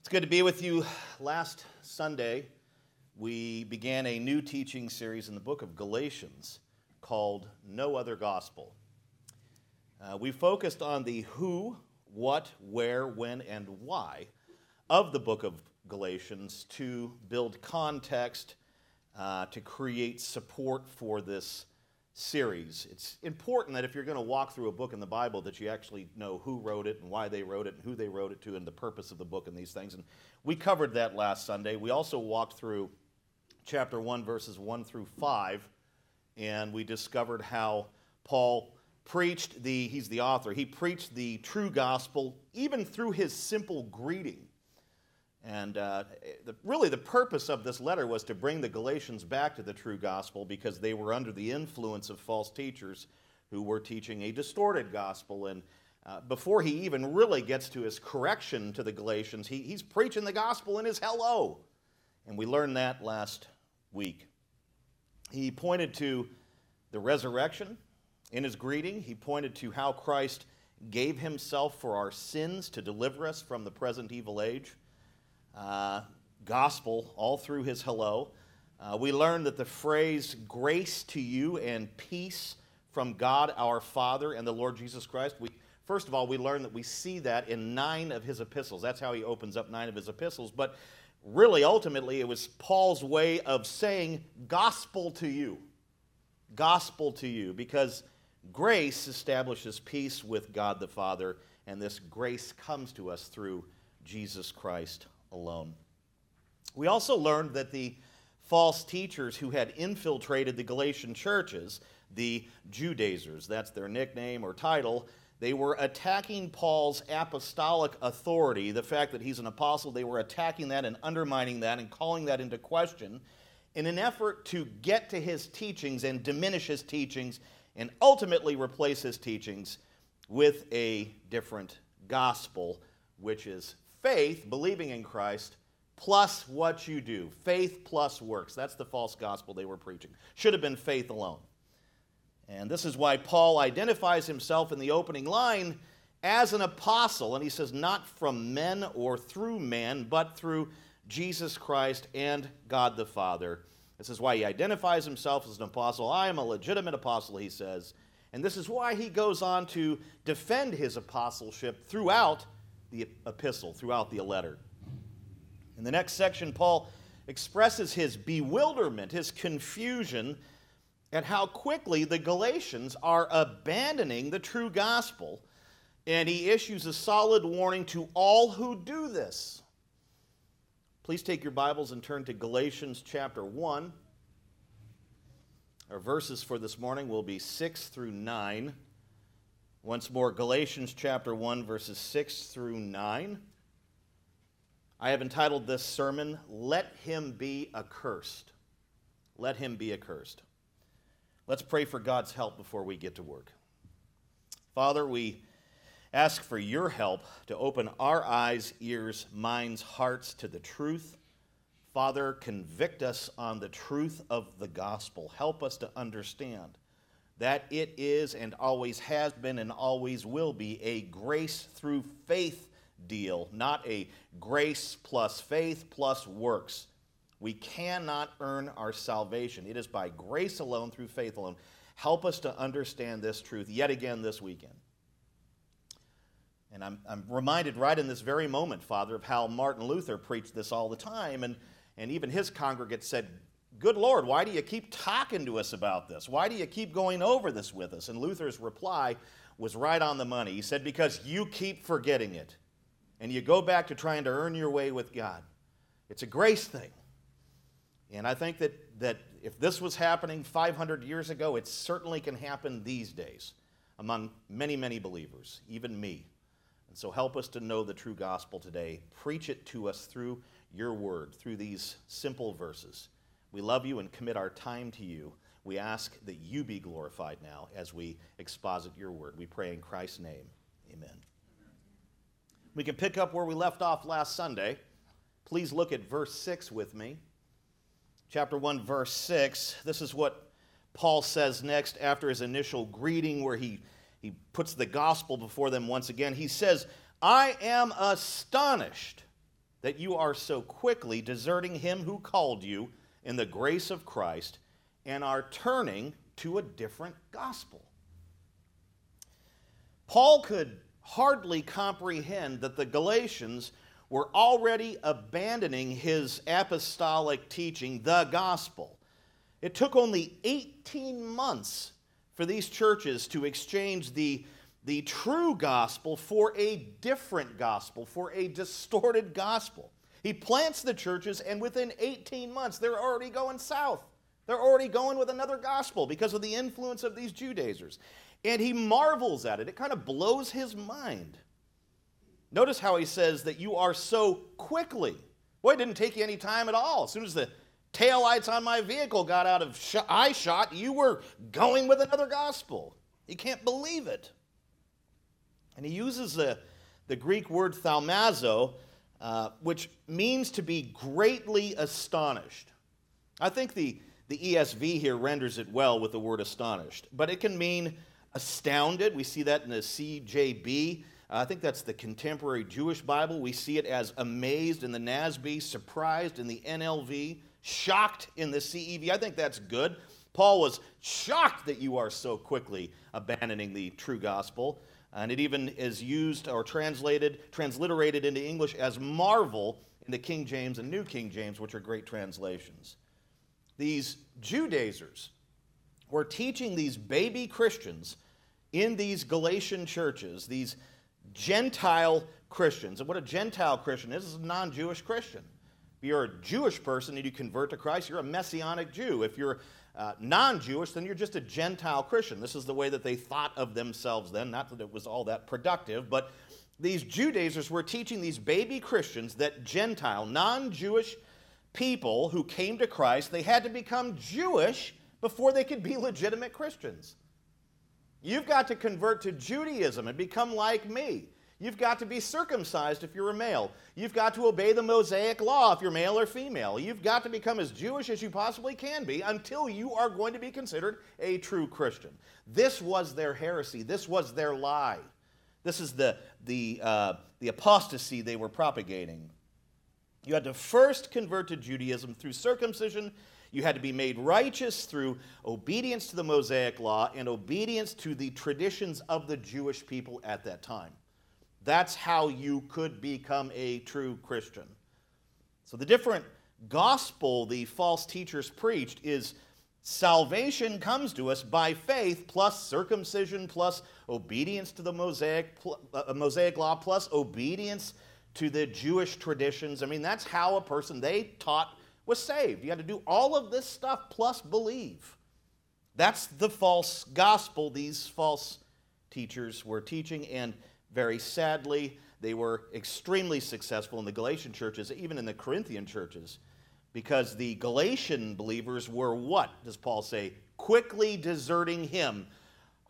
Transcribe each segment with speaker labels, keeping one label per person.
Speaker 1: It's good to be with you. Last Sunday, we began a new teaching series in the book of Galatians called No Other Gospel. Uh, we focused on the who, what, where, when, and why of the book of Galatians to build context, uh, to create support for this series. It's important that if you're going to walk through a book in the Bible that you actually know who wrote it and why they wrote it and who they wrote it to and the purpose of the book and these things. And we covered that last Sunday. We also walked through chapter 1 verses 1 through 5 and we discovered how Paul preached the he's the author. He preached the true gospel even through his simple greeting. And uh, the, really, the purpose of this letter was to bring the Galatians back to the true gospel because they were under the influence of false teachers who were teaching a distorted gospel. And uh, before he even really gets to his correction to the Galatians, he, he's preaching the gospel in his hello. And we learned that last week. He pointed to the resurrection in his greeting, he pointed to how Christ gave himself for our sins to deliver us from the present evil age uh, gospel all through his hello. Uh, we learned that the phrase grace to you and peace from God our Father and the Lord Jesus Christ, we, first of all, we learned that we see that in nine of his epistles. That's how he opens up nine of his epistles. But really, ultimately, it was Paul's way of saying gospel to you. Gospel to you. Because grace establishes peace with God the Father, and this grace comes to us through Jesus Christ alone. We also learned that the false teachers who had infiltrated the Galatian churches, the Judaizers, that's their nickname or title, they were attacking Paul's apostolic authority, the fact that he's an apostle, they were attacking that and undermining that and calling that into question in an effort to get to his teachings and diminish his teachings and ultimately replace his teachings with a different gospel, which is faith, believing in Christ, plus what you do. Faith plus works. That's the false gospel they were preaching. Should have been faith alone. And this is why Paul identifies himself in the opening line as an apostle. And he says, not from men or through man, but through Jesus Christ and God the Father. This is why he identifies himself as an apostle. I am a legitimate apostle, he says. And this is why he goes on to defend his apostleship throughout the epistle, throughout the letter. In the next section, Paul expresses his bewilderment, his confusion at how quickly the Galatians are abandoning the true gospel, and he issues a solid warning to all who do this. Please take your Bibles and turn to Galatians chapter 1. Our verses for this morning will be 6 through 9. Once more, Galatians chapter 1, verses 6 through 9. I have entitled this sermon, Let Him Be Accursed. Let Him Be Accursed. Let's pray for God's help before we get to work. Father, we ask for your help to open our eyes, ears, minds, hearts to the truth. Father, convict us on the truth of the gospel. Help us to understand that it is and always has been and always will be a grace through faith deal, not a grace plus faith plus works. We cannot earn our salvation. It is by grace alone, through faith alone. Help us to understand this truth yet again this weekend. And I'm, I'm reminded right in this very moment, Father, of how Martin Luther preached this all the time. And, and even his congregants said, Good Lord, why do you keep talking to us about this? Why do you keep going over this with us? And Luther's reply was right on the money. He said, Because you keep forgetting it. And you go back to trying to earn your way with God. It's a grace thing. And I think that, that if this was happening 500 years ago, it certainly can happen these days among many, many believers, even me. And so help us to know the true gospel today. Preach it to us through your word, through these simple verses. We love you and commit our time to you. We ask that you be glorified now as we exposit your word. We pray in Christ's name. Amen. We can pick up where we left off last Sunday. Please look at verse 6 with me. Chapter 1, verse 6. This is what Paul says next after his initial greeting, where he, he puts the gospel before them once again. He says, I am astonished that you are so quickly deserting him who called you in the grace of Christ and are turning to a different gospel. Paul could hardly comprehend that the Galatians were already abandoning his apostolic teaching, the gospel. It took only 18 months for these churches to exchange the, the true gospel for a different gospel, for a distorted gospel. He plants the churches, and within 18 months, they're already going south. They're already going with another gospel because of the influence of these Judaizers. And he marvels at it. It kind of blows his mind. Notice how he says that you are so quickly. Boy, it didn't take you any time at all. As soon as the taillights on my vehicle got out of sh- eye shot, you were going with another gospel. You can't believe it. And he uses the, the Greek word thaumazo, uh, which means to be greatly astonished. I think the, the ESV here renders it well with the word astonished, but it can mean astounded. We see that in the CJB. I think that's the contemporary Jewish Bible. We see it as amazed in the NASB, surprised in the NLV, shocked in the CEV. I think that's good. Paul was shocked that you are so quickly abandoning the true gospel. And it even is used or translated, transliterated into English as marvel in the King James and New King James, which are great translations. These Judaizers, were teaching these baby Christians in these Galatian churches, these Gentile Christians. And what a Gentile Christian is, is a non Jewish Christian. If you're a Jewish person and you convert to Christ, you're a Messianic Jew. If you're uh, non Jewish, then you're just a Gentile Christian. This is the way that they thought of themselves then. Not that it was all that productive, but these Judaizers were teaching these baby Christians that Gentile, non Jewish people who came to Christ, they had to become Jewish before they could be legitimate Christians. You've got to convert to Judaism and become like me. You've got to be circumcised if you're a male. You've got to obey the Mosaic law if you're male or female. You've got to become as Jewish as you possibly can be until you are going to be considered a true Christian. This was their heresy. This was their lie. This is the, the, uh, the apostasy they were propagating. You had to first convert to Judaism through circumcision you had to be made righteous through obedience to the Mosaic law and obedience to the traditions of the Jewish people at that time. That's how you could become a true Christian. So, the different gospel the false teachers preached is salvation comes to us by faith plus circumcision plus obedience to the Mosaic, uh, Mosaic law plus obedience to the Jewish traditions. I mean, that's how a person, they taught was saved. You had to do all of this stuff plus believe. That's the false gospel these false teachers were teaching, and very sadly, they were extremely successful in the Galatian churches, even in the Corinthian churches, because the Galatian believers were what, does Paul say? Quickly deserting him.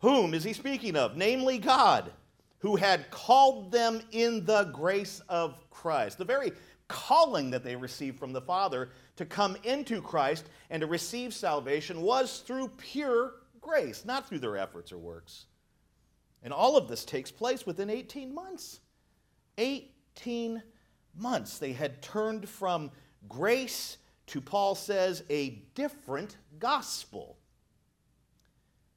Speaker 1: Whom is he speaking of? Namely, God, who had called them in the grace of Christ. The very calling that they received from the Father to come into Christ and to receive salvation was through pure grace, not through their efforts or works. And all of this takes place within 18 months. 18 months. They had turned from grace to, Paul says, a different gospel.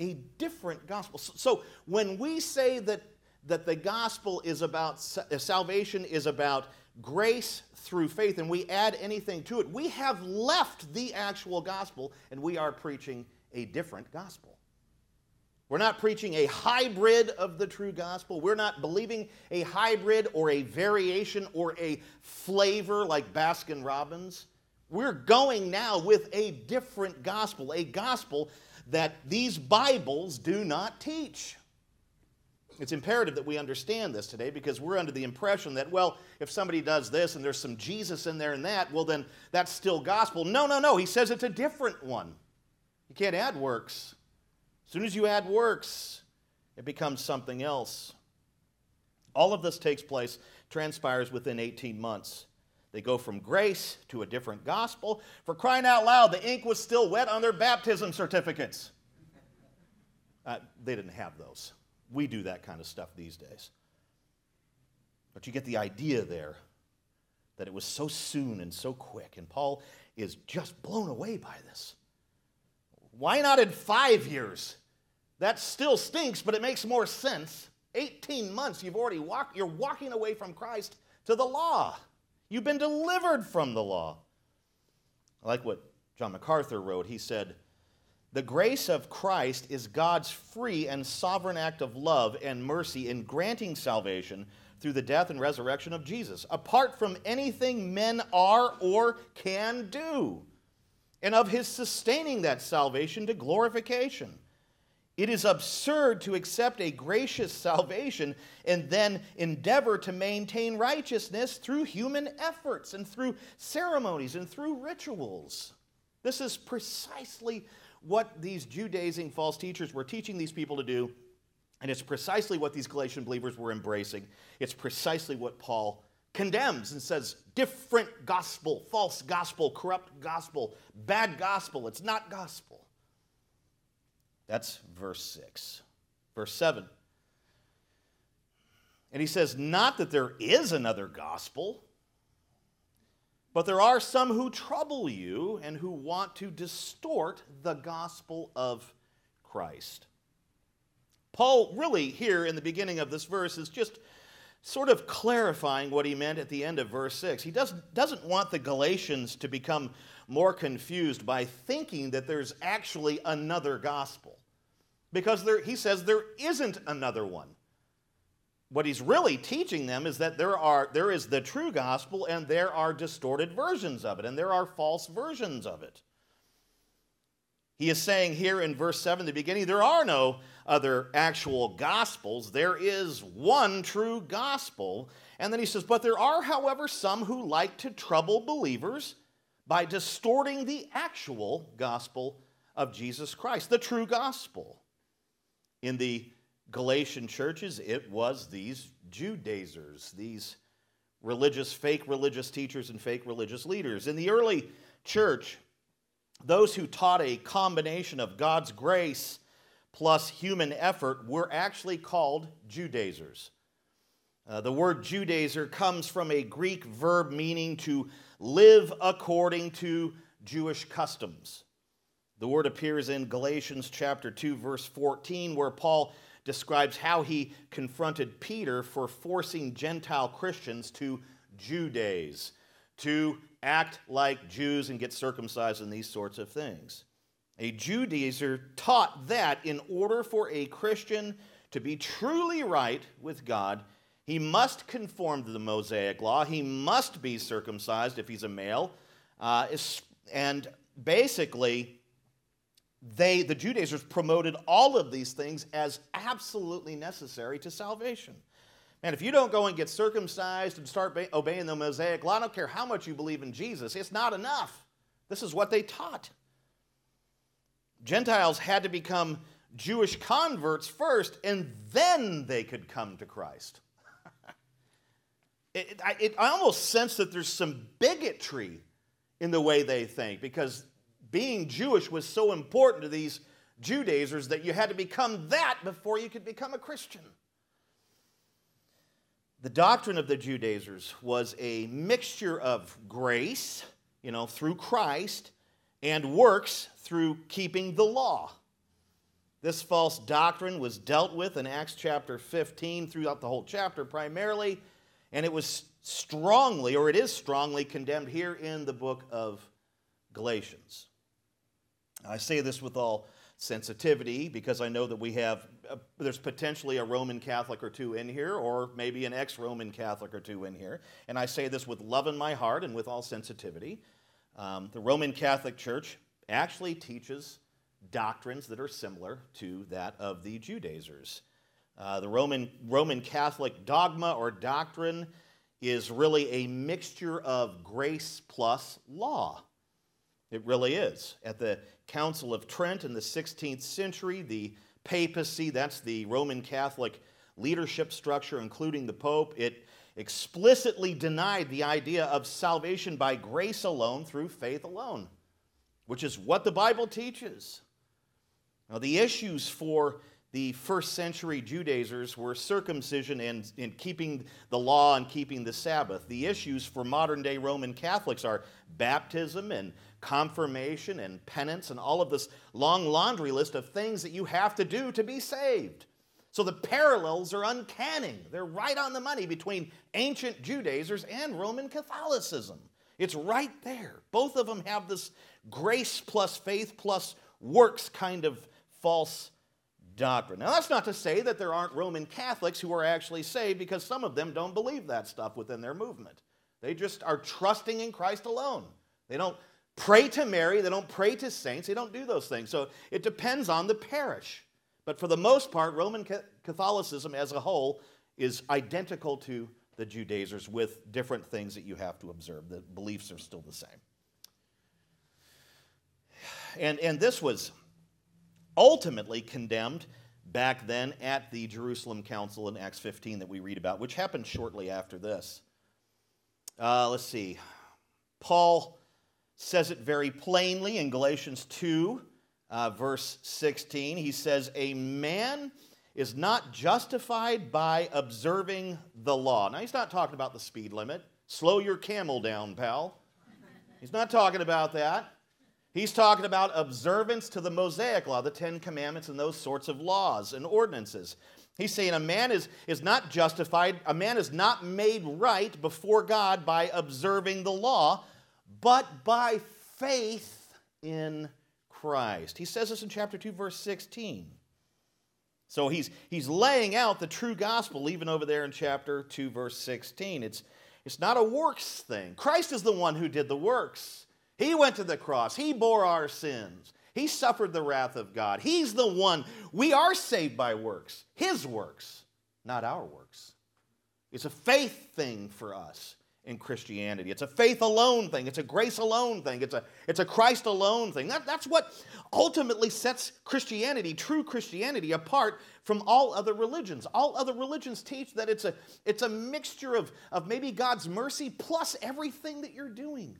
Speaker 1: A different gospel. So, when we say that, that the gospel is about, uh, salvation is about grace through faith and we add anything to it, we have left the actual gospel and we are preaching a different gospel. We're not preaching a hybrid of the true gospel. We're not believing a hybrid or a variation or a flavor like Baskin Robbins. We're going now with a different gospel, a gospel that these Bibles do not teach. It's imperative that we understand this today because we're under the impression that, well, if somebody does this and there's some Jesus in there and that, well, then that's still gospel. No, no, no. He says it's a different one. You can't add works. As soon as you add works, it becomes something else. All of this takes place, transpires within 18 months. They go from grace to a different gospel. For crying out loud, the ink was still wet on their baptism certificates. Uh, they didn't have those. We do that kind of stuff these days. But you get the idea there. that it was so soon and so quick. And Paul is just blown away by this. Why not in five years? That still stinks, but it makes more sense. 18 months, you've already walked, you're walking away from Christ to the law. You've been delivered from the law. I like what John MacArthur wrote. He said, The grace of Christ is God's free and sovereign act of love and mercy in granting salvation through the death and resurrection of Jesus, apart from anything men are or can do, and of his sustaining that salvation to glorification. It is absurd to accept a gracious salvation and then endeavor to maintain righteousness through human efforts and through ceremonies and through rituals. This is precisely what these Judaizing false teachers were teaching these people to do, and it's precisely what these Galatian believers were embracing. It's precisely what Paul condemns and says different gospel, false gospel, corrupt gospel, bad gospel. It's not gospel. That's verse 6. Verse 7. And he says, Not that there is another gospel, but there are some who trouble you and who want to distort the gospel of Christ. Paul, really, here in the beginning of this verse, is just sort of clarifying what he meant at the end of verse 6. He doesn't, doesn't want the Galatians to become more confused by thinking that there's actually another gospel. Because there, he says there isn't another one. What he's really teaching them is that there, are, there is the true gospel and there are distorted versions of it, and there are false versions of it. He is saying here in verse 7, the beginning, there are no other actual gospels. There is one true gospel. And then he says, But there are, however, some who like to trouble believers by distorting the actual gospel of Jesus Christ, the true gospel. In the Galatian churches, it was these Judaizers, these religious, fake religious teachers and fake religious leaders. In the early church, those who taught a combination of God's grace plus human effort were actually called Judaizers. Uh, the word Judaizer comes from a Greek verb meaning to live according to Jewish customs. The word appears in Galatians chapter 2 verse 14 where Paul describes how he confronted Peter for forcing Gentile Christians to Judaize, to act like Jews and get circumcised and these sorts of things. A Judaizer taught that in order for a Christian to be truly right with God, he must conform to the Mosaic law. He must be circumcised if he's a male. Uh, and basically, they, the Judaizers, promoted all of these things as absolutely necessary to salvation. Man, if you don't go and get circumcised and start obeying the Mosaic law, I don't care how much you believe in Jesus, it's not enough. This is what they taught. Gentiles had to become Jewish converts first, and then they could come to Christ. it, it, it, I almost sense that there's some bigotry in the way they think because being Jewish was so important to these Judaizers that you had to become that before you could become a Christian. The doctrine of the Judaizers was a mixture of grace, you know, through Christ, and works through keeping the law. This false doctrine was dealt with in Acts chapter 15 throughout the whole chapter primarily, and it was strongly, or it is strongly condemned here in the book of Galatians. I say this with all sensitivity because I know that we have, uh, there's potentially a Roman Catholic or two in here, or maybe an ex Roman Catholic or two in here. And I say this with love in my heart and with all sensitivity. Um, the Roman Catholic Church actually teaches doctrines that are similar to that of the Judaizers. Uh, the Roman, Roman Catholic dogma or doctrine is really a mixture of grace plus law. It really is. At the Council of Trent in the 16th century, the papacy, that's the Roman Catholic leadership structure, including the Pope, it explicitly denied the idea of salvation by grace alone through faith alone, which is what the Bible teaches. Now, the issues for the first century Judaizers were circumcision and, and keeping the law and keeping the Sabbath. The issues for modern day Roman Catholics are baptism and confirmation and penance and all of this long laundry list of things that you have to do to be saved. So the parallels are uncanny. They're right on the money between ancient Judaizers and Roman Catholicism. It's right there. Both of them have this grace plus faith plus works kind of false doctrine. Now, that's not to say that there aren't Roman Catholics who are actually saved because some of them don't believe that stuff within their movement. They just are trusting in Christ alone. They don't pray to Mary, they don't pray to saints, they don't do those things. So it depends on the parish. But for the most part, Roman Catholicism as a whole is identical to the Judaizers with different things that you have to observe. The beliefs are still the same. And, and this was ultimately condemned back then at the Jerusalem Council in Acts 15 that we read about, which happened shortly after this. Uh, let's see. Paul says it very plainly in Galatians 2, uh, verse 16. He says, A man is not justified by observing the law. Now, he's not talking about the speed limit. Slow your camel down, pal. He's not talking about that. He's talking about observance to the Mosaic law, the Ten Commandments, and those sorts of laws and ordinances. He's saying a man is, is not justified, a man is not made right before God by observing the law, but by faith in Christ. He says this in chapter 2, verse 16. So he's, he's laying out the true gospel even over there in chapter 2, verse 16. It's, it's not a works thing. Christ is the one who did the works. He went to the cross, He bore our sins. He suffered the wrath of God. He's the one. We are saved by works, His works, not our works. It's a faith thing for us in Christianity. It's a faith alone thing. It's a grace alone thing. It's a, it's a Christ alone thing. That, that's what ultimately sets Christianity, true Christianity, apart from all other religions. All other religions teach that it's a, it's a mixture of, of maybe God's mercy plus everything that you're doing.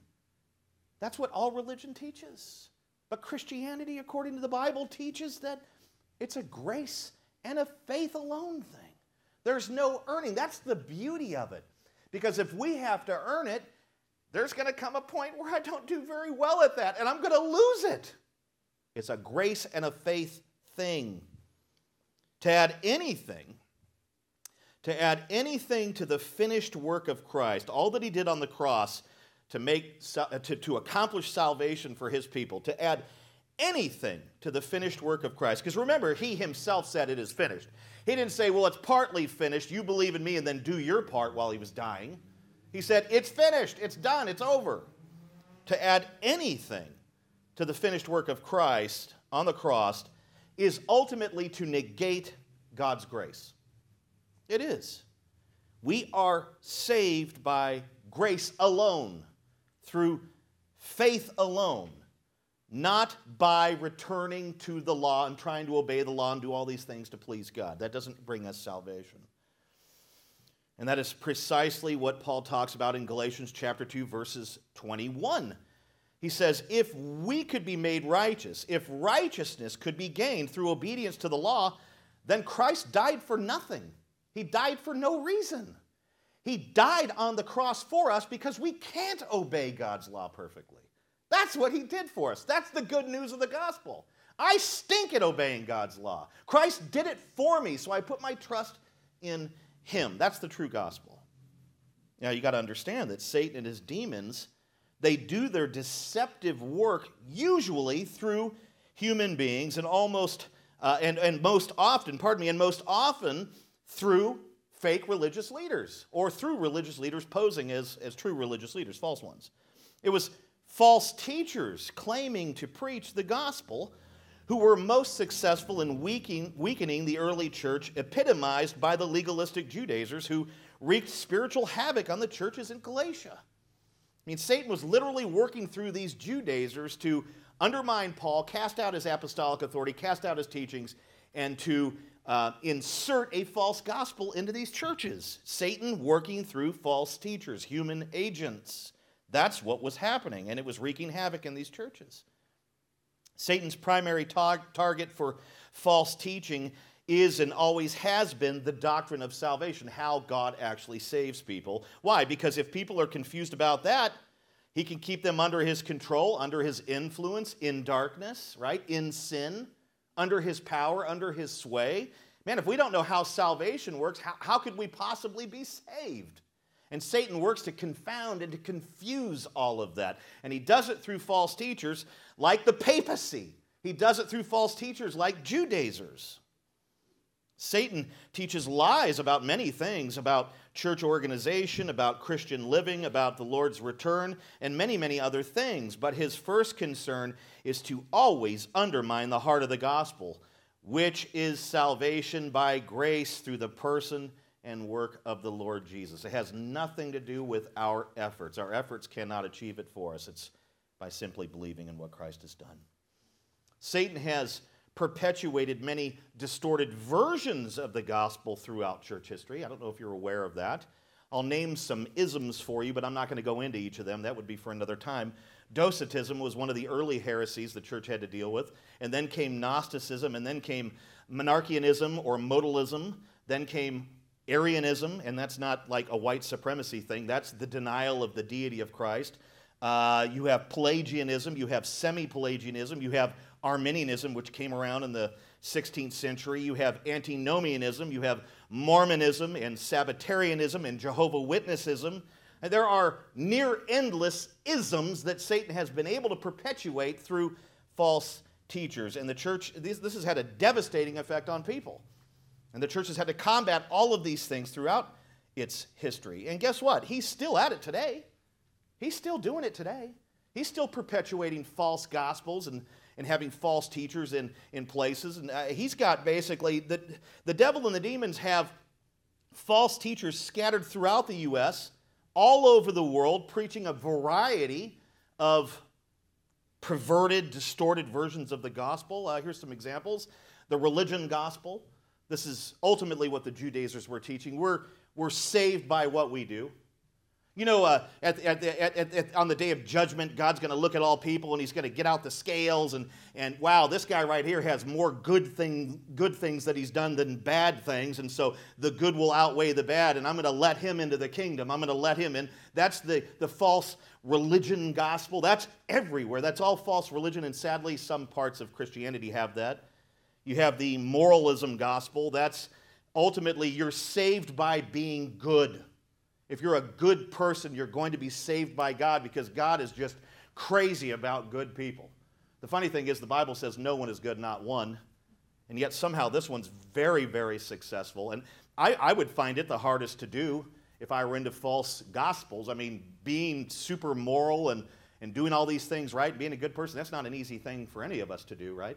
Speaker 1: That's what all religion teaches. But Christianity, according to the Bible, teaches that it's a grace and a faith alone thing. There's no earning. That's the beauty of it. Because if we have to earn it, there's going to come a point where I don't do very well at that and I'm going to lose it. It's a grace and a faith thing. To add anything, to add anything to the finished work of Christ, all that he did on the cross to, make, uh, to, to accomplish salvation for his people, to add anything to the finished work of Christ. Because remember, he himself said it is finished. He didn't say, well, it's partly finished. You believe in me and then do your part while he was dying. He said, it's finished. It's done. It's over. To add anything to the finished work of Christ on the cross is ultimately to negate God's grace. It is. We are saved by grace alone through faith alone, not by returning to the law and trying to obey the law and do all these things to please God. That doesn't bring us salvation. And that is precisely what Paul talks about in Galatians chapter 2 verses 21. He says, "If we could be made righteous, if righteousness could be gained through obedience to the law, then Christ died for nothing. He died for no reason." He died on the cross for us because we can't obey God's law perfectly. That's what He did for us. That's the good news of the gospel. I stink at obeying God's law. Christ did it for me, so I put my trust in Him. That's the true gospel. Now, you got to understand that Satan and his demons, they do their deceptive work usually through human beings and almost, uh, and, and most often, pardon me, and most often through fake religious leaders or through religious leaders posing as, as true religious leaders, false ones. It was false teachers claiming to preach the gospel who were most successful in weakening, the early church, epitomized by the legalistic Judaizers who wreaked spiritual havoc on the churches in Galatia. I mean, Satan was literally working through these Judaizers to undermine Paul, cast out his apostolic authority, cast out his teachings, and to uh, insert a false gospel into these churches. Satan working through false teachers, human agents. That's what was happening, and it was wreaking havoc in these churches. Satan's primary tar- target for false teaching is and always has been the doctrine of salvation, how God actually saves people. Why? Because if people are confused about that, he can keep them under his control, under his influence, in darkness, right? In sin, under his power, under his sway. Man, if we don't know how salvation works, how, how could we possibly be saved? And Satan works to confound and to confuse all of that. And he does it through false teachers like the papacy. He does it through false teachers like Judaizers. Satan teaches lies about many things about church organization, about Christian living, about the Lord's return, and many, many other things. But his first concern is to always undermine the heart of the gospel, which is salvation by grace through the person and work of the Lord Jesus. It has nothing to do with our efforts. Our efforts cannot achieve it for us. It's by simply believing in what Christ has done. Satan has perpetuated many distorted versions of the gospel throughout church history. I don't know if you're aware of that. I'll name some isms for you, but I'm not going to go into each of them. That would be for another time. Docetism was one of the early heresies the church had to deal with. And then came Gnosticism, and then came Monarchianism or modalism. Then came Arianism, and that's not like a white supremacy thing, that's the denial of the deity of Christ. Uh, you have Pelagianism, you have semi Pelagianism, you have Arminianism, which came around in the 16th century, you have antinomianism, you have Mormonism and Sabbatarianism and Jehovah Witnessism. And there are near endless isms that Satan has been able to perpetuate through false teachers. And the church, this, this has had a devastating effect on people. And the church has had to combat all of these things throughout its history. And guess what? He's still at it today. He's still doing it today. He's still perpetuating false gospels and, and having false teachers in, in places. And uh, he's got basically the, the devil and the demons have false teachers scattered throughout the U.S., all over the world, preaching a variety of perverted, distorted versions of the gospel. Uh, here's some examples the religion gospel. This is ultimately what the Judaizers were teaching. We're, we're saved by what we do. You know, uh, at, at, at, on the day of judgment, God's going to look at all people and he's going to get out the scales and, and wow, this guy right here has more good, thing, good things that he's done than bad things. And so the good will outweigh the bad. And I'm going to let him into the kingdom. I'm going to let him in. That's the, the false religion gospel. That's everywhere. That's all false religion. And sadly, some parts of Christianity have that. You have the moralism gospel. That's ultimately you're saved by being good. If you're a good person, you're going to be saved by God because God is just crazy about good people. The funny thing is, the Bible says no one is good, not one. And yet somehow this one's very, very successful. And I, I would find it the hardest to do if I were into false gospels. I mean, being super moral and, and doing all these things right, being a good person, that's not an easy thing for any of us to do, right?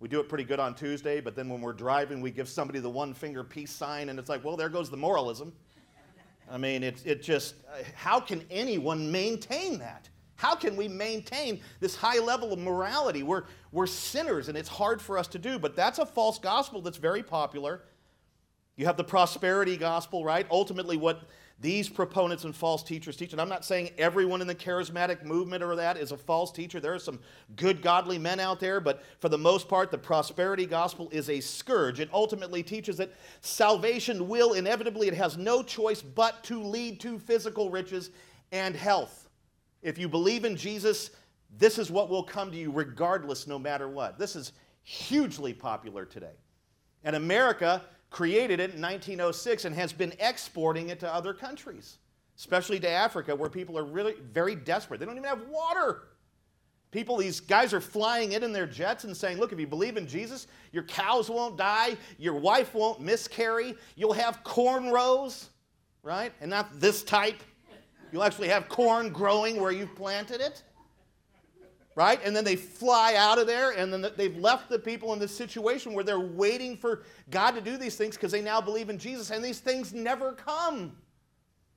Speaker 1: We do it pretty good on Tuesday, but then when we're driving, we give somebody the one finger peace sign, and it's like, well, there goes the moralism. I mean, it, it just, how can anyone maintain that? How can we maintain this high level of morality? We're, we're sinners, and it's hard for us to do, but that's a false gospel that's very popular. You have the prosperity gospel, right? Ultimately, what these proponents and false teachers teach. And I'm not saying everyone in the charismatic movement or that is a false teacher. There are some good, godly men out there, but for the most part, the prosperity gospel is a scourge. It ultimately teaches that salvation will inevitably, it has no choice but to lead to physical riches and health. If you believe in Jesus, this is what will come to you regardless, no matter what. This is hugely popular today. And America created it in 1906 and has been exporting it to other countries, especially to Africa, where people are really very desperate. They don't even have water. People, these guys are flying in in their jets and saying, Look, if you believe in Jesus, your cows won't die, your wife won't miscarry, you'll have cornrows, right? And not this type. You'll actually have corn growing where you've planted it right? And then they fly out of there, and then they've left the people in this situation where they're waiting for God to do these things because they now believe in Jesus, and these things never come.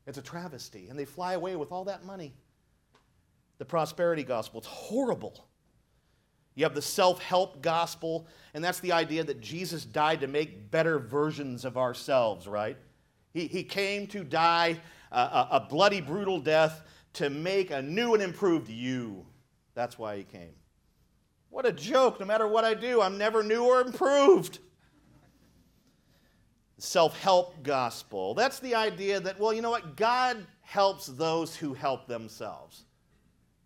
Speaker 1: It's a travesty, and they fly away with all that money. The prosperity gospel, it's horrible. You have the self help gospel, and that's the idea that Jesus died to make better versions of ourselves, right? He, he came to die a, a bloody, brutal death to make a new and improved you. That's why he came. What a joke. No matter what I do, I'm never new or improved. self help gospel. That's the idea that, well, you know what? God helps those who help themselves.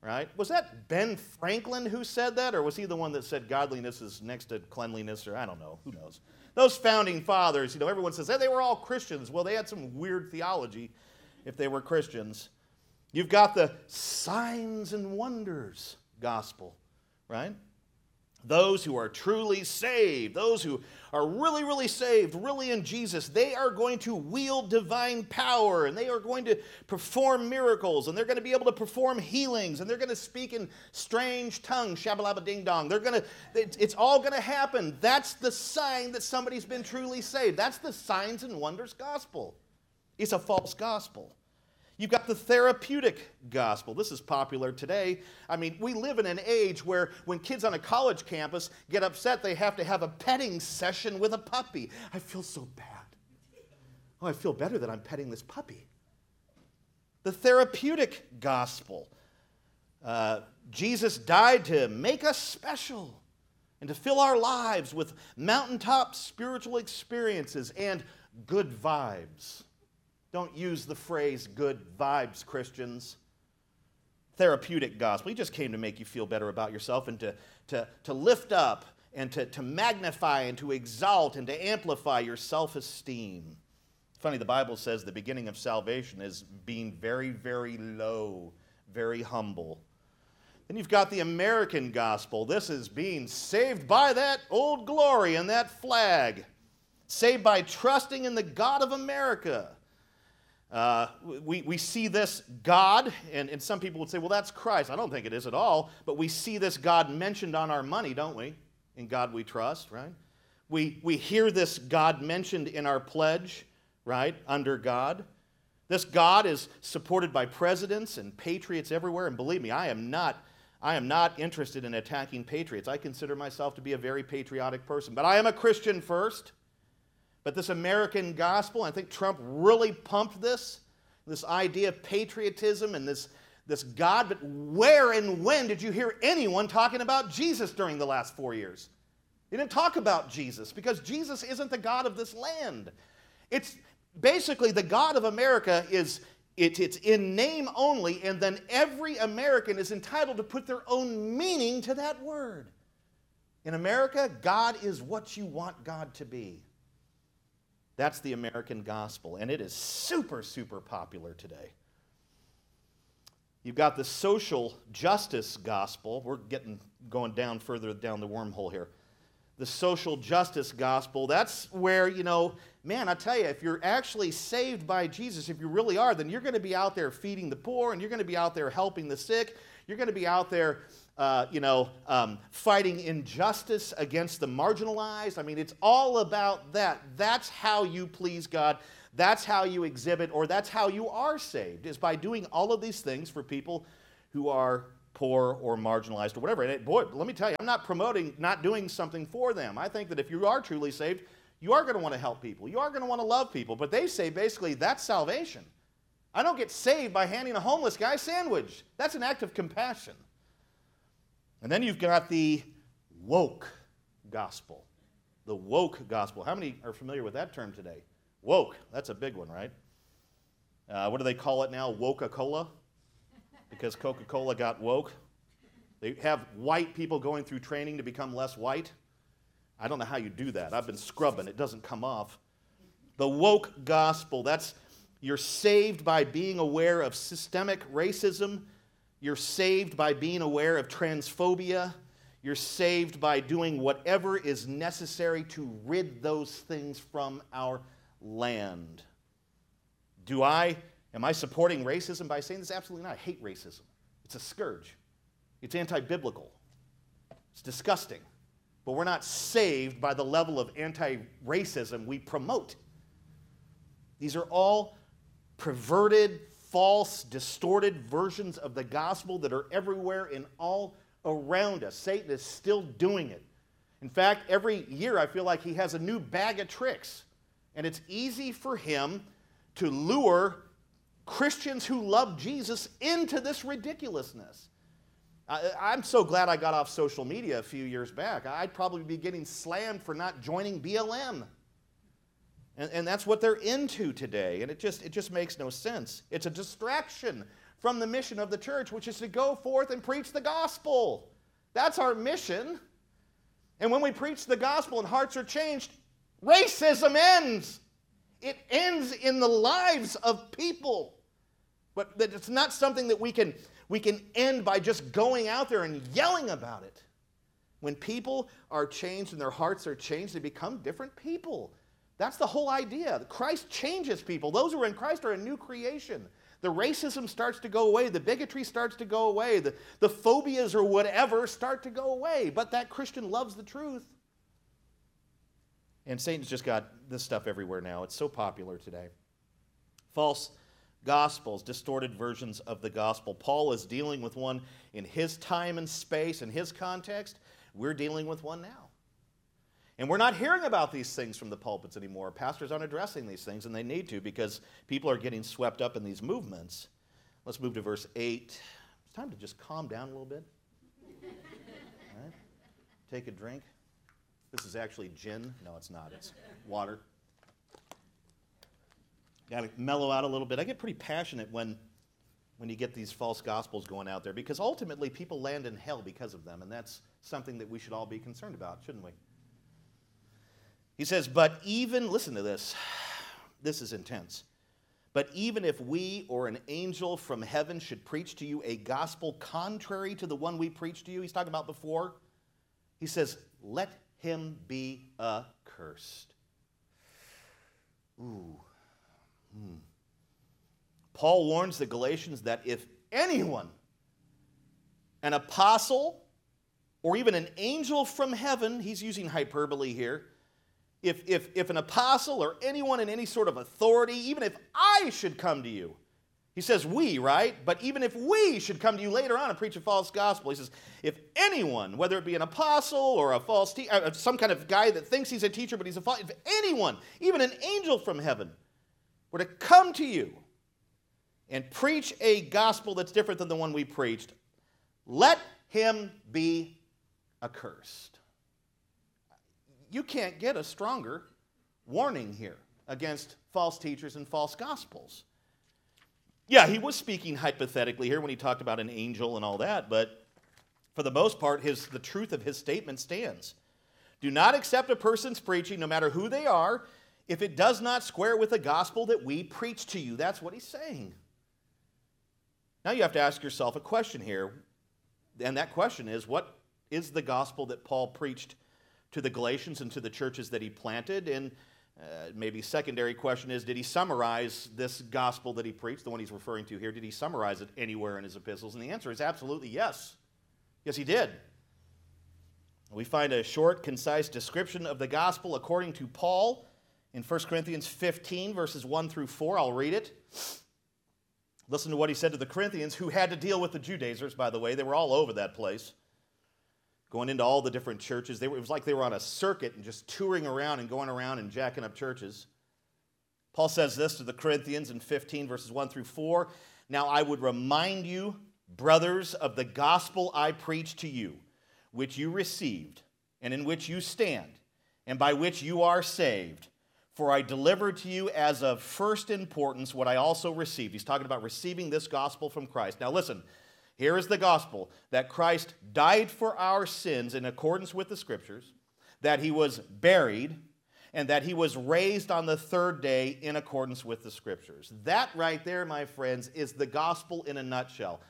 Speaker 1: Right? Was that Ben Franklin who said that, or was he the one that said godliness is next to cleanliness, or I don't know, who knows? Those founding fathers, you know, everyone says, hey, they were all Christians. Well, they had some weird theology if they were Christians. You've got the signs and wonders gospel, right? Those who are truly saved, those who are really, really saved, really in Jesus, they are going to wield divine power and they are going to perform miracles and they're going to be able to perform healings and they're going to speak in strange tongues, shabalaba ding dong. They're going to, it's all going to happen. That's the sign that somebody's been truly saved. That's the signs and wonders gospel. It's a false gospel. You've got the therapeutic gospel. This is popular today. I mean, we live in an age where when kids on a college campus get upset, they have to have a petting session with a puppy. I feel so bad. Oh, I feel better that I'm petting this puppy. The therapeutic gospel. Uh, Jesus died to make us special and to fill our lives with mountaintop spiritual experiences and good vibes. Don't use the phrase good vibes, Christians. Therapeutic gospel. He just came to make you feel better about yourself and to, to, to lift up and to, to magnify and to exalt and to amplify your self esteem. Funny, the Bible says the beginning of salvation is being very, very low, very humble. Then you've got the American gospel. This is being saved by that old glory and that flag, saved by trusting in the God of America. Uh, we, we see this God, and, and some people would say, well, that's Christ. I don't think it is at all, but we see this God mentioned on our money, don't we? In God we trust, right? We, we hear this God mentioned in our pledge, right? Under God. This God is supported by presidents and patriots everywhere, and believe me, I am not. I am not interested in attacking patriots. I consider myself to be a very patriotic person, but I am a Christian first. But this American gospel, I think Trump really pumped this, this idea of patriotism and this, this God. But where and when did you hear anyone talking about Jesus during the last four years? They didn't talk about Jesus because Jesus isn't the God of this land. It's basically the God of America is it, it's in name only, and then every American is entitled to put their own meaning to that word. In America, God is what you want God to be. That's the American gospel, and it is super, super popular today. You've got the social justice gospel. We're getting going down further down the wormhole here. The social justice gospel, that's where, you know, man, I tell you, if you're actually saved by Jesus, if you really are, then you're going to be out there feeding the poor and you're going to be out there helping the sick. You're going to be out there uh, you know, um, fighting injustice against the marginalized. I mean, it's all about that. That's how you please God. That's how you exhibit, or that's how you are saved, is by doing all of these things for people who are poor or marginalized or whatever. And it, boy, let me tell you, I'm not promoting not doing something for them. I think that if you are truly saved, you are going to want to help people. You are going to want to love people. But they say basically that's salvation. I don't get saved by handing a homeless guy a sandwich. That's an act of compassion. And then you've got the woke gospel. The woke gospel. How many are familiar with that term today? Woke. That's a big one, right? Uh, what do they call it now? Woca Cola? Because Coca Cola got woke. They have white people going through training to become less white. I don't know how you do that. I've been scrubbing, it doesn't come off. The woke gospel. That's you're saved by being aware of systemic racism you're saved by being aware of transphobia. You're saved by doing whatever is necessary to rid those things from our land. Do I, am I supporting racism by saying this? Absolutely not. I hate racism. It's a scourge, it's anti biblical, it's disgusting. But we're not saved by the level of anti racism we promote. These are all perverted, false, distorted versions of the gospel that are everywhere and all around us. Satan is still doing it. In fact, every year I feel like he has a new bag of tricks. And it's easy for him to lure Christians who love Jesus into this ridiculousness. I, am so glad I got off social media a few years back. I'd probably be getting slammed for not joining BLM. And, and that's what they're into today. And it just, it just makes no sense. It's a distraction from the mission of the church, which is to go forth and preach the gospel. That's our mission. And when we preach the gospel and hearts are changed, racism ends. It ends in the lives of people. But that it's not something that we can, we can end by just going out there and yelling about it. When people are changed and their hearts are changed, they become different people. That's the whole idea. Christ changes people. Those who are in Christ are a new creation. The racism starts to go away. The bigotry starts to go away. The, the phobias or whatever start to go away. But that Christian loves the truth. And Satan's just got this stuff everywhere now. It's so popular today. False gospels, distorted versions of the gospel. Paul is dealing with one in his time and space, in his context. We're dealing with one now. And we're not hearing about these things from the pulpits anymore. Pastors aren't addressing these things, and they need to because people are getting swept up in these movements. Let's move to verse 8. It's time to just calm down a little bit. Right? Take a drink. This is actually gin. No, it's not. It's water. Got to mellow out a little bit. I get pretty passionate when, when you get these false gospels going out there because ultimately people land in hell because of them, and that's something that we should all be concerned about, shouldn't we? He says, But even, listen to this, this is intense. But even if we or an angel from heaven should preach to you a gospel contrary to the one we preached to you, he's talking about before, he says, Let him be accursed. Ooh. Hmm. Paul warns the Galatians that if anyone, an apostle, or even an angel from heaven, he's using hyperbole here, if, if, if an apostle or anyone in any sort of authority, even if I should come to you, he says we, right? But even if we should come to you later on and preach a false gospel, he says, if anyone, whether it be an apostle or a false teacher, uh, some kind of guy that thinks he's a teacher but he's a false, if anyone, even an angel from heaven, were to come to you and preach a gospel that's different than the one we preached, let him be accursed you can't get a stronger warning here against false teachers and false gospels. Yeah, he was speaking hypothetically here when he talked about an angel and all that, but for the most part, his, the truth of his statement stands. Do not accept a person's preaching, no matter who they are, if it does not square with the gospel that we preach to you. That's what he's saying. Now you have to ask yourself a question here, and that question is what is the gospel that Paul preached to the Galatians and to the churches that he planted? And uh, maybe secondary question is, did he summarize this gospel that he preached, the one he's referring to here? Did he summarize it anywhere in his epistles? And the answer is absolutely yes. Yes, he did. We find a short, concise description of the gospel according to Paul in 1 Corinthians 15, verses 1 through 4. I'll read it. Listen to what he said to the Corinthians, who had to deal with the Judaizers, by the way. They were all over that place going into all the different churches. Were, it was like they were on a circuit and just touring around and going around and jacking up churches. Paul says this to the Corinthians in 15, verses 1 through 4. Now I would remind you, brothers, of the gospel I preached to you, which you received, and in which you stand, and by which you are saved. For I delivered to you as of first importance what I also received. He's talking about receiving this gospel from Christ. Now listen, here is the gospel that Christ died for our sins in accordance with the scriptures, that he was buried, and that he was raised on the third day in accordance with the scriptures. That right there, my friends, is the gospel in a nutshell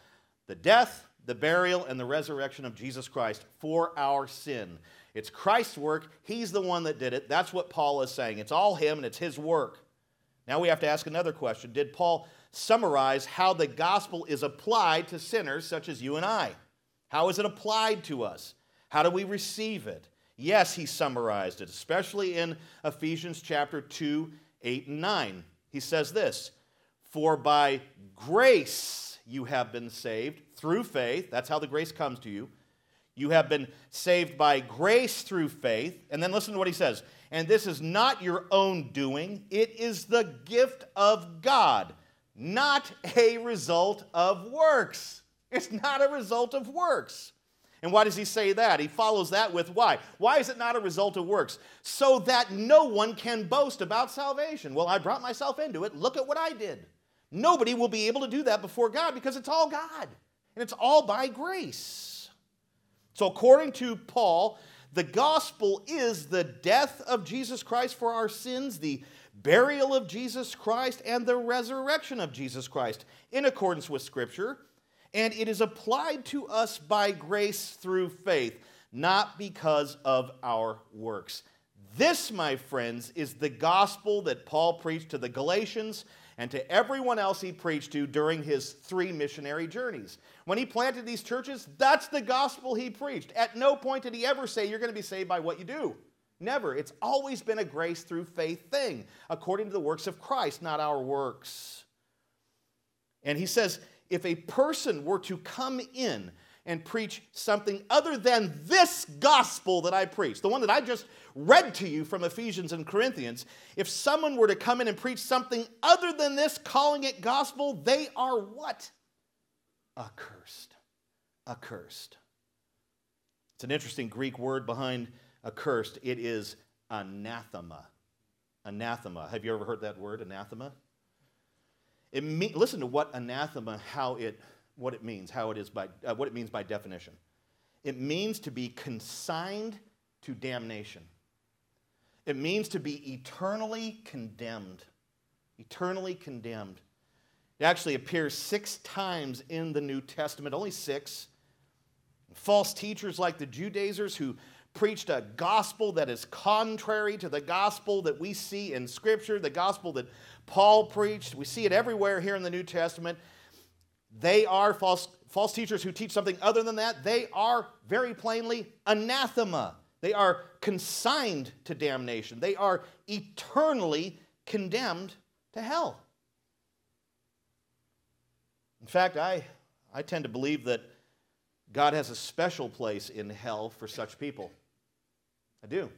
Speaker 1: the death, the burial, and the resurrection of Jesus Christ for our sin. It's Christ's work. He's the one that did it. That's what Paul is saying. It's all him and it's his work. Now we have to ask another question Did Paul summarize how the gospel is applied to sinners such as you and I. How is it applied to us? How do we receive it? Yes, he summarized it, especially in Ephesians chapter 2, 8, and 9. He says this For by grace you have been saved through faith. That's how the grace comes to you. You have been saved by grace through faith. And then listen to what he says. And this is not your own doing, it is the gift of God not a result of works. It's not a result of works. And why does he say that? He follows that with why? Why is it not a result of works? So that no one can boast about salvation. Well, I brought myself into it. Look at what I did. Nobody will be able to do that before God because it's all God and it's all by grace. So, according to Paul, the gospel is the death of Jesus Christ for our sins, the burial of Jesus Christ, and the resurrection of Jesus Christ in accordance with Scripture and it is applied to us by grace through faith, not because of our works. This, my friends, is the gospel that Paul preached to the Galatians and to everyone else he preached to during his three missionary journeys. When he planted these churches, that's the gospel he preached. At no point did he ever say, You're going to be saved by what you do. Never. It's always been a grace through faith thing, according to the works of Christ, not our works. And he says, if a person were to come in and preach something other than this gospel that I preach, the one that I just read to you from Ephesians and Corinthians, if someone were to come in and preach something other than this, calling it gospel, they are what? Accursed. Accursed. It's an interesting Greek word behind accursed. It is anathema. Anathema. Have you ever heard that word, anathema? It mean, listen to what anathema, how it, what it means, how it is by, uh, what it means by definition. It means to be consigned to damnation. It means to be eternally condemned. Eternally condemned. It actually appears six times in the New Testament, only six. False teachers like the Judaizers who preached a gospel that is contrary to the gospel that we see in Scripture, the gospel that Paul preached. We see it everywhere here in the New Testament. They are false, false teachers who teach something other than that. They are very plainly anathema. They are consigned to damnation. They are eternally condemned to hell. In fact, I, I tend to believe that God has a special place in hell for such people. I do.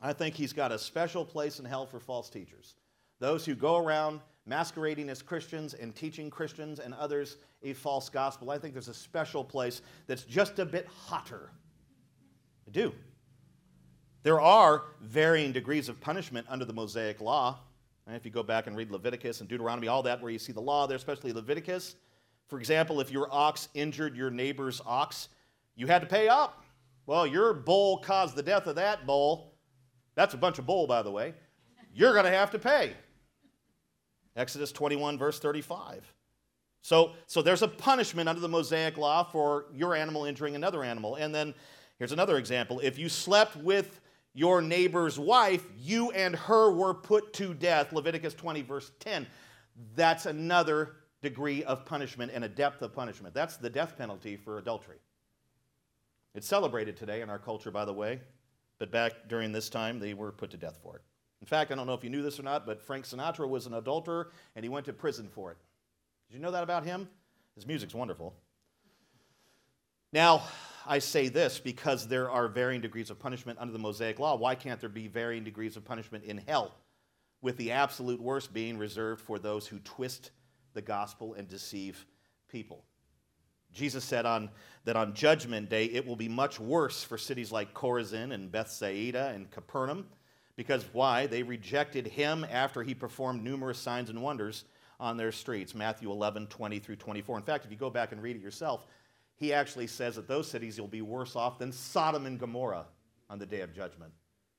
Speaker 1: I think He's got a special place in hell for false teachers those who go around masquerading as Christians and teaching Christians and others a false gospel. I think there's a special place that's just a bit hotter. I do. There are varying degrees of punishment under the Mosaic law. And if you go back and read Leviticus and Deuteronomy, all that, where you see the law there, especially Leviticus. For example, if your ox injured your neighbor's ox, you had to pay up. Well, your bull caused the death of that bull. That's a bunch of bull, by the way. You're going to have to pay. Exodus 21, verse 35. So, so there's a punishment under the Mosaic law for your animal injuring another animal. And then here's another example. If you slept with your neighbor's wife, you and her were put to death. Leviticus 20, verse 10. That's another degree of punishment and a depth of punishment. That's the death penalty for adultery. It's celebrated today in our culture, by the way, but back during this time, they were put to death for it. In fact, I don't know if you knew this or not, but Frank Sinatra was an adulterer and he went to prison for it. Did you know that about him? His music's wonderful. Now, I say this because there are varying degrees of punishment under the Mosaic Law. Why can't there be varying degrees of punishment in hell? With the absolute worst being reserved for those who twist the gospel and deceive people. Jesus said on, that on Judgment Day it will be much worse for cities like Chorazin and Bethsaida and Capernaum because why? They rejected him after he performed numerous signs and wonders on their streets. Matthew 11, 20 through 24. In fact, if you go back and read it yourself, he actually says that those cities will be worse off than Sodom and Gomorrah on the day of judgment.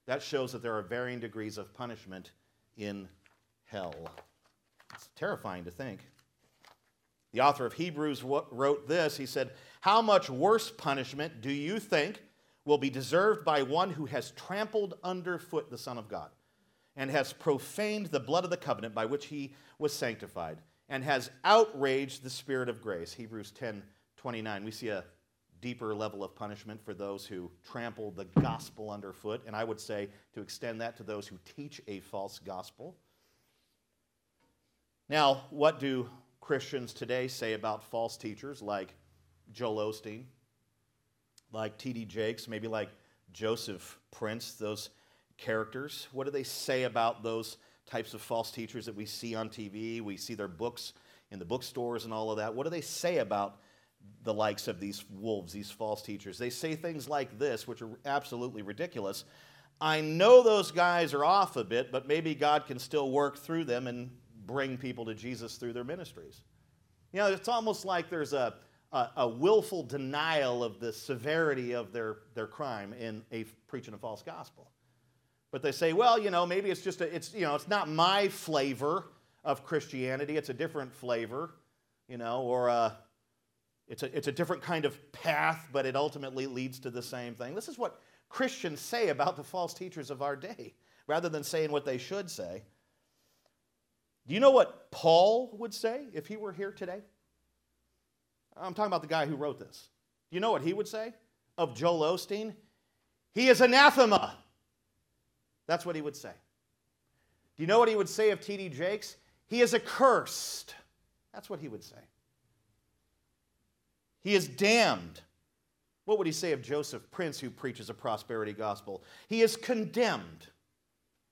Speaker 1: That shows that there are varying degrees of punishment in hell. It's terrifying to think. The author of Hebrews wrote this. He said, How much worse punishment do you think will be deserved by one who has trampled underfoot the Son of God and has profaned the blood of the covenant by which he was sanctified and has outraged the Spirit of grace. Hebrews 10 29. We see a deeper level of punishment for those who trample the gospel underfoot, and I would say to extend that to those who teach a false gospel. Now, what do Christians today say about false teachers like Joel Osteen, like T.D. Jakes, maybe like Joseph Prince, those characters? What do they say about those types of false teachers that we see on TV? We see their books in the bookstores and all of that. What do they say about the likes of these wolves, these false teachers. They say things like this, which are absolutely ridiculous. I know those guys are off a bit, but maybe God can still work through them and bring people to Jesus through their ministries. You know, it's almost like there's a, a, a willful denial of the severity of their, their crime in a, preaching a false gospel. But they say, well, you know, maybe it's just a, it's, you know, it's not my flavor of Christianity, it's a different flavor, you know, or uh, it's, a, it's a different kind of path, but it ultimately leads to the same thing. This is what Christians say about the false teachers of our day, rather than saying what they should say. Do you know what Paul would say if he were here today? I'm talking about the guy who wrote this. Do you know what he would say of Joel Osteen? He is anathema. That's what he would say. Do you know what he would say of T.D. Jakes? He is accursed. That's what he would say. He is damned. What would he say of Joseph Prince, who preaches a prosperity gospel? He is condemned.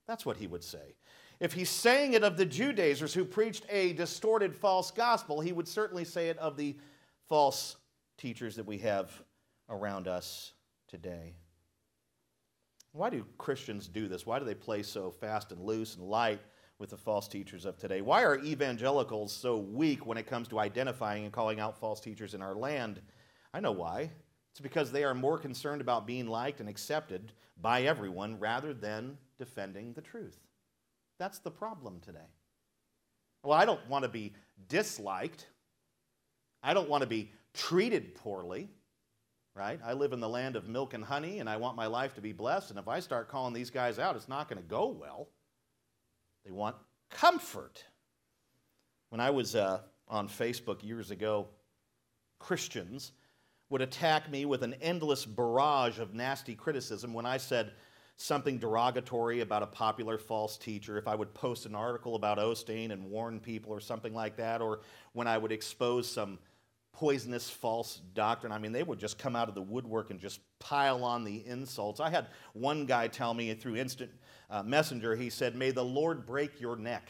Speaker 1: That's what he would say. If he's saying it of the Judaizers who preached a distorted false gospel, he would certainly say it of the false teachers that we have around us today. Why do Christians do this? Why do they play so fast and loose and light with the false teachers of today? Why are evangelicals so weak when it comes to identifying and calling out false teachers in our land? I know why. It's because they are more concerned about being liked and accepted by everyone rather than defending the truth. That's the problem today. Well, I don't want to be disliked. I don't want to be treated poorly, right? I live in the land of milk and honey and I want my life to be blessed. And if I start calling these guys out, it's not going to go well. They want comfort. When I was uh, on Facebook years ago, Christians would attack me with an endless barrage of nasty criticism when I said something derogatory about a popular false teacher, if I would post an article about Osteen and warn people or something like that, or when I would expose some poisonous false doctrine. I mean, they would just come out of the woodwork and just pile on the insults. I had one guy tell me through instant uh, messenger, he said, May the Lord break your neck.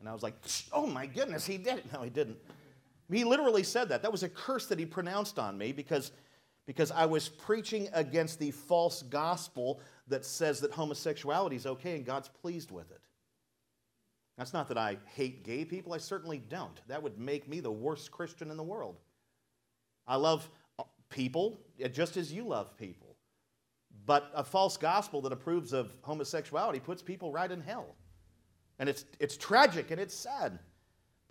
Speaker 1: And I was like, Oh my goodness, he did it. No, he didn't. He literally said that. That was a curse that he pronounced on me because, because I was preaching against the false gospel that says that homosexuality is okay and God's pleased with it. That's not that I hate gay people, I certainly don't. That would make me the worst Christian in the world. I love uh, people uh, just as you love people. But a false gospel that approves of homosexuality puts people right in hell. And it's, it's tragic and it's sad.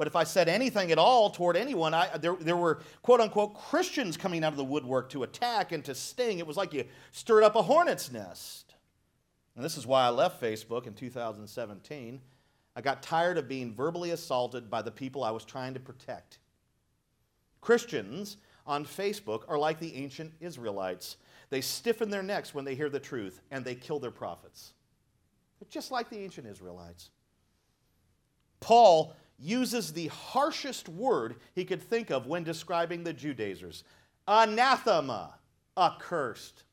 Speaker 1: But if I said anything at all toward anyone, I, there, there were quote unquote Christians coming out of the woodwork to attack and to sting. It was like you stirred up a hornet's nest. And this is why I left Facebook in 2017. I got tired of being verbally assaulted by the people I was trying to protect. Christians on Facebook are like the ancient Israelites. They stiffen their necks when they hear the truth and they kill their prophets. They're just like the ancient Israelites. Paul uses the harshest word he could think of when describing the Judaizers anathema, accursed.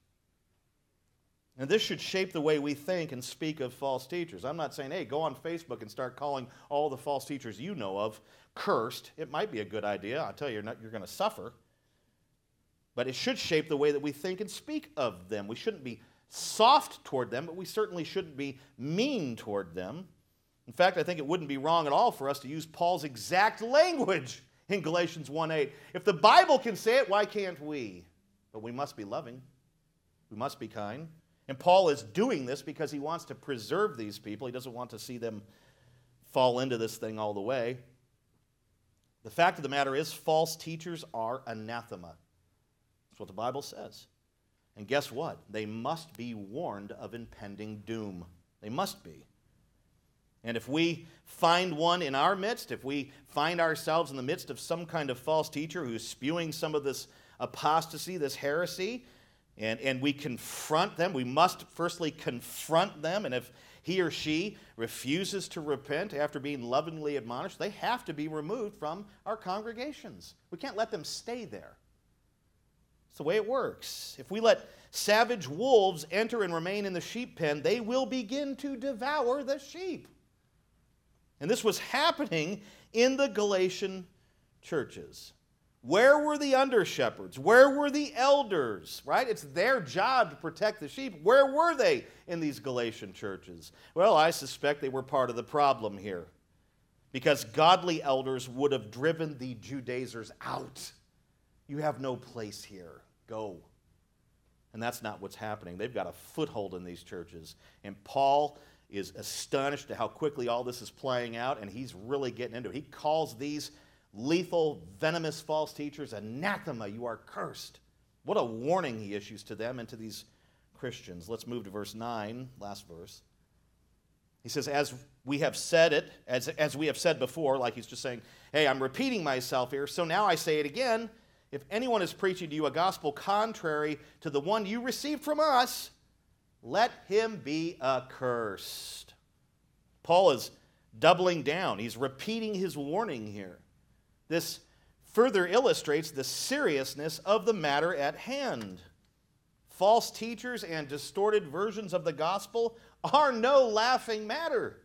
Speaker 1: And this should shape the way we think and speak of false teachers. I'm not saying, hey, go on Facebook and start calling all the false teachers you know of cursed. It might be a good idea. I'll tell you, you're, you're going to suffer. But it should shape the way that we think and speak of them. We shouldn't be soft toward them, but we certainly shouldn't be mean toward them. In fact, I think it wouldn't be wrong at all for us to use Paul's exact language in Galatians 1:8. If the Bible can say it, why can't we? But we must be loving. We must be kind. And Paul is doing this because he wants to preserve these people. He doesn't want to see them fall into this thing all the way. The fact of the matter is, false teachers are anathema. That's what the Bible says. And guess what? They must be warned of impending doom. They must be. And if we find one in our midst, if we find ourselves in the midst of some kind of false teacher who's spewing some of this apostasy, this heresy, and, and we confront them. We must firstly confront them. And if he or she refuses to repent after being lovingly admonished, they have to be removed from our congregations. We can't let them stay there. It's the way it works. If we let savage wolves enter and remain in the sheep pen, they will begin to devour the sheep. And this was happening in the Galatian churches. Where were the under shepherds? Where were the elders? Right? It's their job to protect the sheep. Where were they in these Galatian churches? Well, I suspect they were part of the problem here because godly elders would have driven the Judaizers out. You have no place here. Go. And that's not what's happening. They've got a foothold in these churches. And Paul is astonished at how quickly all this is playing out, and he's really getting into it. He calls these lethal, venomous false teachers anathema, you are cursed. What a warning he issues to them and to these Christians. Let's move to verse 9, last verse. He says, As we have said it, as, as we have said before, like he's just saying, Hey, I'm repeating myself here, so now I say it again. If anyone is preaching to you a gospel contrary to the one you received from us, let him be accursed. Paul is doubling down. He's repeating his warning here. This further illustrates the seriousness of the matter at hand. False teachers and distorted versions of the gospel are no laughing matter.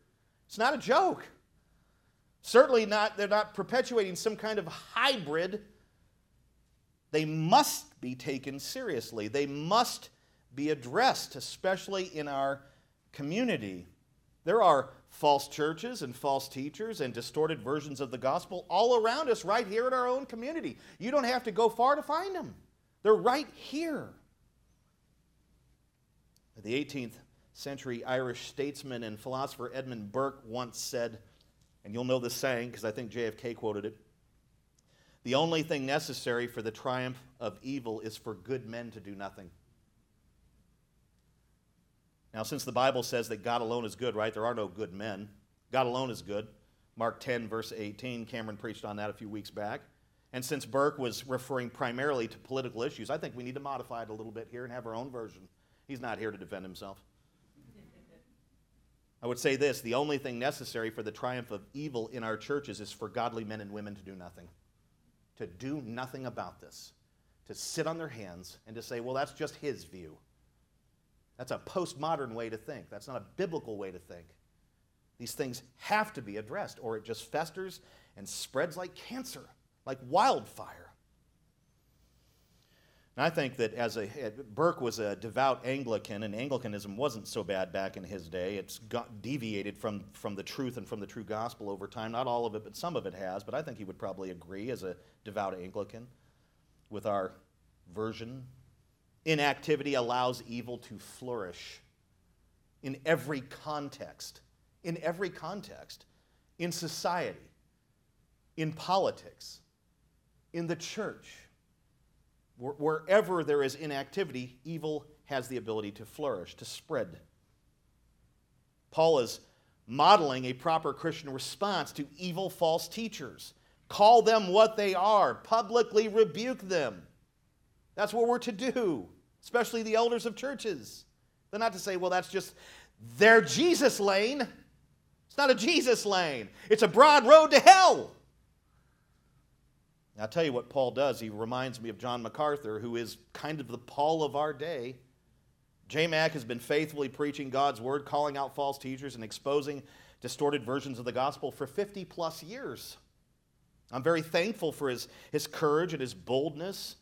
Speaker 1: It's not a joke. Certainly not, they're not perpetuating some kind of hybrid. They must be taken seriously. They must be addressed, especially in our community. There are false churches and false teachers and distorted versions of the gospel all around us, right here in our own community. You don't have to go far to find them, they're right here. The 18th century Irish statesman and philosopher Edmund Burke once said, and you'll know this saying because I think JFK quoted it the only thing necessary for the triumph of evil is for good men to do nothing. Now, since the Bible says that God alone is good, right? There are no good men. God alone is good. Mark 10, verse 18. Cameron preached on that a few weeks back. And since Burke was referring primarily to political issues, I think we need to modify it a little bit here and have our own version. He's not here to defend himself. I would say this the only thing necessary for the triumph of evil in our churches is for godly men and women to do nothing. To do nothing about this. To sit on their hands and to say, well, that's just his view. That's a postmodern way to think. That's not a biblical way to think. These things have to be addressed, or it just festers and spreads like cancer, like wildfire. And I think that as a eh, Burke was a devout Anglican, and Anglicanism wasn't so bad back in his day. It's got deviated from, from the truth and from the true gospel over time. Not all of it, but some of it has. But I think he would probably agree as a devout Anglican with our version Inactivity allows evil to flourish in every context. In every context. In society, in politics, in the church. Wherever there is inactivity, evil has the ability to flourish, to spread. Paul is modeling a proper Christian response to evil false teachers. Call them what they are, publicly rebuke them. That's what we're to do, especially the elders of churches. They're not to say, well, that's just their Jesus lane. It's not a Jesus lane, it's a broad road to hell. I'll tell you what Paul does. He reminds me of John MacArthur, who is kind of the Paul of our day. J. Mac has been faithfully preaching God's word, calling out false teachers, and exposing distorted versions of the gospel for 50 plus years. I'm very thankful for his, his courage and his boldness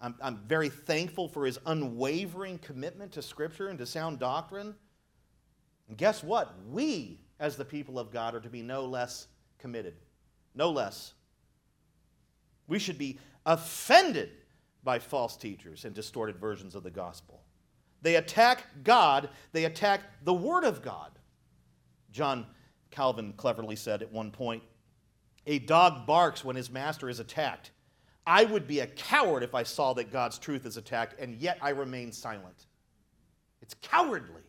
Speaker 1: I'm, I'm very thankful for his unwavering commitment to Scripture and to sound doctrine. And guess what? We, as the people of God, are to be no less committed. No less. We should be offended by false teachers and distorted versions of the gospel. They attack God, they attack the Word of God. John Calvin cleverly said at one point A dog barks when his master is attacked. I would be a coward if I saw that God's truth is attacked, and yet I remain silent. It's cowardly.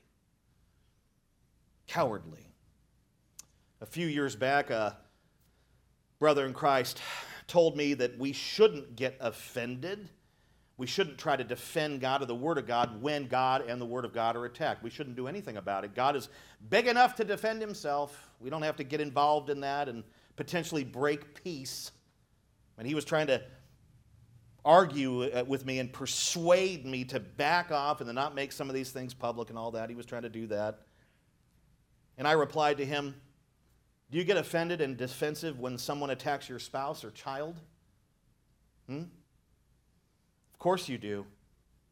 Speaker 1: Cowardly. A few years back, a brother in Christ told me that we shouldn't get offended. We shouldn't try to defend God or the Word of God when God and the Word of God are attacked. We shouldn't do anything about it. God is big enough to defend himself. We don't have to get involved in that and potentially break peace. And he was trying to argue uh, with me and persuade me to back off and to not make some of these things public and all that. He was trying to do that. And I replied to him, Do you get offended and defensive when someone attacks your spouse or child? Hmm? Of course you do.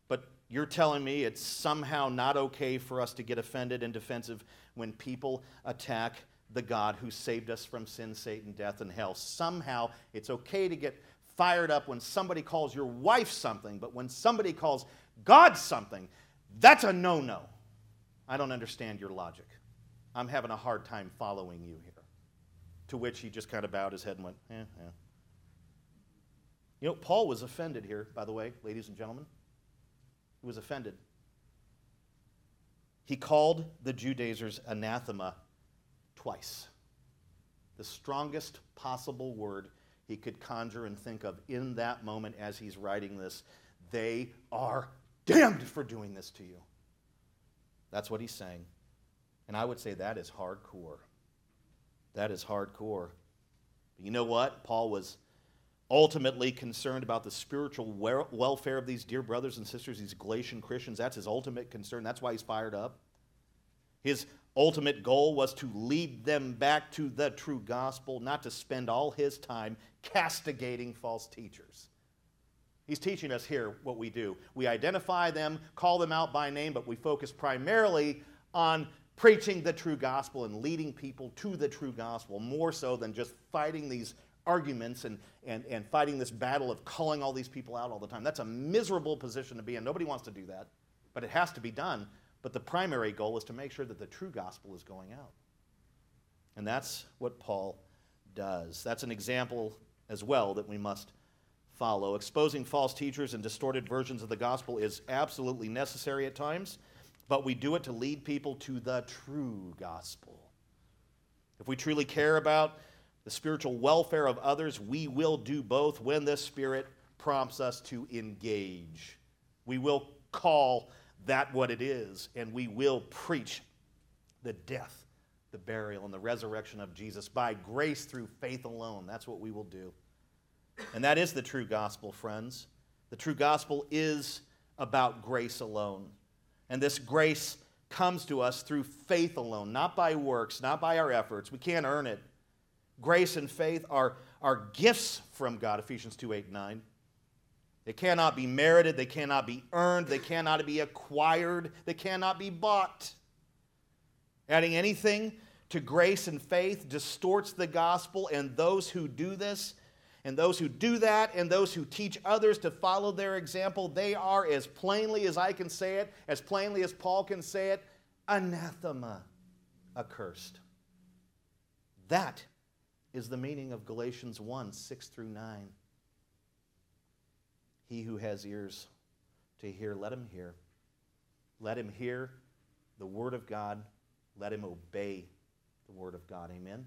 Speaker 1: But you're telling me it's somehow not okay for us to get offended and defensive when people attack the God who saved us from sin, Satan, death, and hell. Somehow it's okay to get fired up when somebody calls your wife something, but when somebody calls God something, that's a no no. I don't understand your logic. I'm having a hard time following you here. To which he just kind of bowed his head and went, eh, eh. You know, Paul was offended here, by the way, ladies and gentlemen. He was offended. He called the Judaizers anathema twice. The strongest possible word he could conjure and think of in that moment as he's writing this. They are damned for doing this to you. That's what he's saying. And I would say that is hardcore. That is hardcore. But you know what? Paul was ultimately concerned about the spiritual welfare of these dear brothers and sisters, these Galatian Christians. That's his ultimate concern. That's why he's fired up. His ultimate goal was to lead them back to the true gospel, not to spend all his time castigating false teachers. He's teaching us here what we do. We identify them, call them out by name, but we focus primarily on preaching the true gospel and leading people to the true gospel, more so than just fighting these arguments and, and, and fighting this battle of calling all these people out all the time. That's a miserable position to be in. Nobody wants to do that, but it has to be done but the primary goal is to make sure that the true gospel is going out. And that's what Paul does. That's an example as well that we must follow. Exposing false teachers and distorted versions of the gospel is absolutely necessary at times, but we do it to lead people to the true gospel. If we truly care about the spiritual welfare of others, we will do both when the Spirit prompts us to engage. We will call that what it is, and we will preach the death, the burial, and the resurrection of Jesus by grace through faith alone. That's what we will do. And that is the true gospel, friends. The true gospel is about grace alone. And this grace comes to us through faith alone, not by works, not by our efforts. We can't earn it. Grace and faith are, are gifts from God, Ephesians 2 8 9. They cannot be merited, they cannot be earned, they cannot be acquired, they cannot be bought. Adding anything to grace and faith distorts the gospel, and those who do this, and those who do that, and those who teach others to follow their example, they are, as plainly as I can say it, as plainly as Paul can say it, anathema, accursed. That is the meaning of Galatians 1 6 through 9. He who has ears to hear, let him hear. Let him hear the word of God. Let him obey the word of God. Amen.